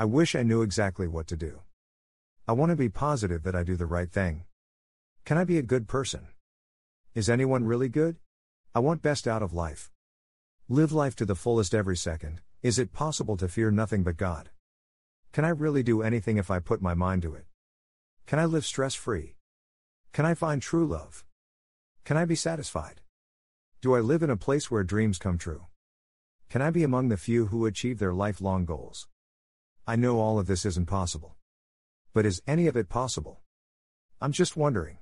I wish I knew exactly what to do. I want to be positive that I do the right thing. Can I be a good person? Is anyone really good? I want best out of life. Live life to the fullest every second. Is it possible to fear nothing but God? Can I really do anything if I put my mind to it? Can I live stress free? Can I find true love? Can I be satisfied? Do I live in a place where dreams come true? Can I be among the few who achieve their lifelong goals? I know all of this isn't possible. But is any of it possible? I'm just wondering.